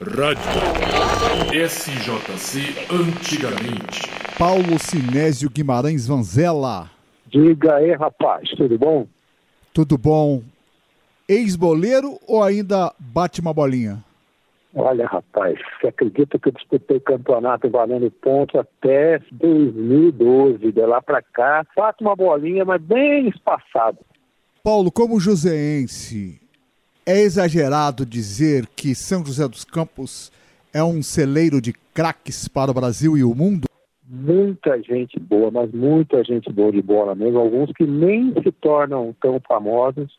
Rádio SJC antigamente. Paulo Sinésio Guimarães Vanzella. Diga aí, rapaz, tudo bom? Tudo bom? Ex-boleiro ou ainda bate uma bolinha? Olha, rapaz, você acredita que eu disputei campeonato valendo pontos até 2012, de lá pra cá, bato uma bolinha, mas bem espaçado. Paulo, como joseense, é exagerado dizer que São José dos Campos é um celeiro de craques para o Brasil e o mundo? Muita gente boa, mas muita gente boa de bola mesmo. Alguns que nem se tornam tão famosos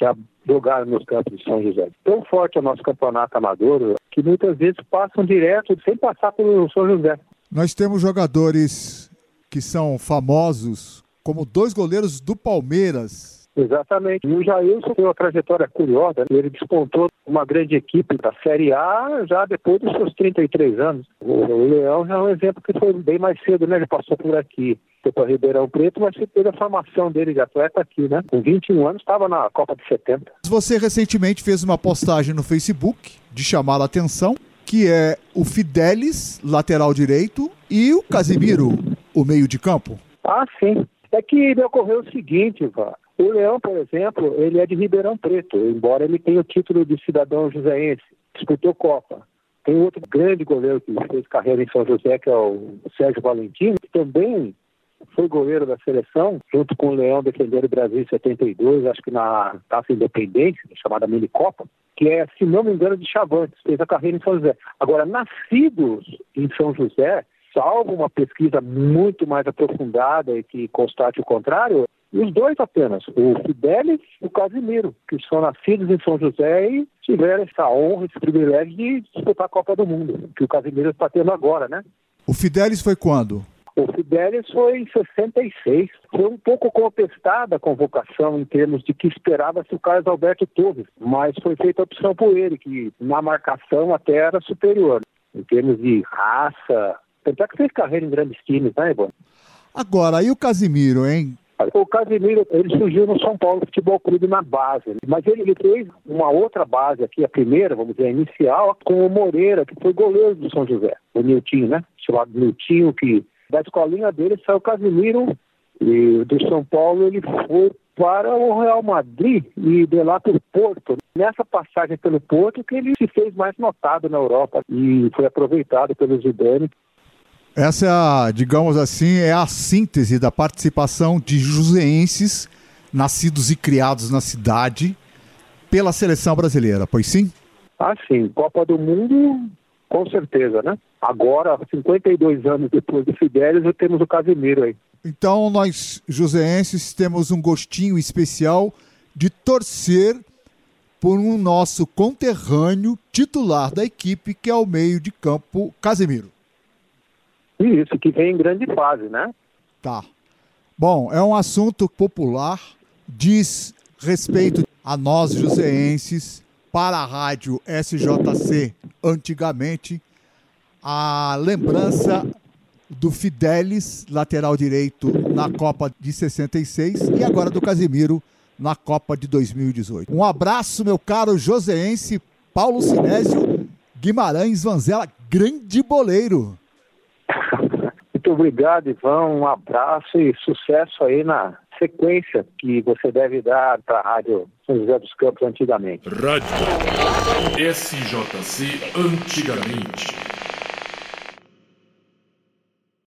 já jogaram nos campos de São José. Tão forte é o nosso campeonato amador que muitas vezes passam direto sem passar pelo São José. Nós temos jogadores que são famosos, como dois goleiros do Palmeiras, Exatamente. E o Jailson tem uma trajetória curiosa. Ele despontou uma grande equipe da Série A já depois dos seus 33 anos. O Leão já é um exemplo que foi bem mais cedo, né? Ele passou por aqui. Foi para Ribeirão Preto, mas teve a formação dele de atleta aqui, né? Com 21 anos, estava na Copa de 70. Você recentemente fez uma postagem no Facebook de chamar a atenção, que é o Fidelis, lateral direito, e o Casimiro, o meio de campo. Ah, sim. É que me ocorreu o seguinte, Vá. O Leão, por exemplo, ele é de Ribeirão Preto, embora ele tenha o título de cidadão joseense, disputou Copa. Tem outro grande goleiro que fez carreira em São José, que é o Sérgio Valentino, que também foi goleiro da seleção, junto com o Leão defender o Brasil em 72, acho que na Taça Independente, chamada Mini Copa, que é, se não me engano, de Chavantes, fez a carreira em São José. Agora, nascidos em São José, salvo uma pesquisa muito mais aprofundada e que constate o contrário, os dois apenas, o Fidelis e o Casimiro, que são nascidos em São José e tiveram essa honra, esse privilégio de disputar a Copa do Mundo, que o Casimiro está tendo agora, né? O Fidelis foi quando? O Fidelis foi em 66. Foi um pouco contestada a convocação em termos de que esperava-se o Carlos Alberto Torres, mas foi feita a opção por ele, que na marcação até era superior. Em termos de raça, tanto é que fez carreira em grandes times, né, Ivan? Agora, e o Casimiro, hein? O Casemiro, ele surgiu no São Paulo Futebol Clube na base, mas ele, ele fez uma outra base aqui, a primeira, vamos dizer, a inicial, com o Moreira, que foi goleiro do São José, o Niltinho, né? Chamado Niltinho, que da escolinha dele saiu o Casemiro, e do São Paulo ele foi para o Real Madrid e de lá para o Porto. Nessa passagem pelo Porto que ele se fez mais notado na Europa e foi aproveitado pelo Zidane essa é a, digamos assim, é a síntese da participação de joseenses nascidos e criados na cidade pela seleção brasileira, pois sim? Ah, sim. Copa do Mundo, com certeza, né? Agora, 52 anos depois do Fidelis, temos o Casimiro aí. Então, nós, joseenses, temos um gostinho especial de torcer por um nosso conterrâneo titular da equipe, que é o meio de campo Casemiro. Isso, que vem em grande fase, né? Tá. Bom, é um assunto popular, diz respeito a nós joseenses, para a rádio SJC antigamente, a lembrança do Fidelis, lateral direito, na Copa de 66 e agora do Casimiro na Copa de 2018. Um abraço, meu caro joseense Paulo Sinésio Guimarães Vanzela, grande boleiro. Muito obrigado, Ivan. Um abraço e sucesso aí na sequência que você deve dar para a Rádio São José dos Campos antigamente. Rádio SJC antigamente.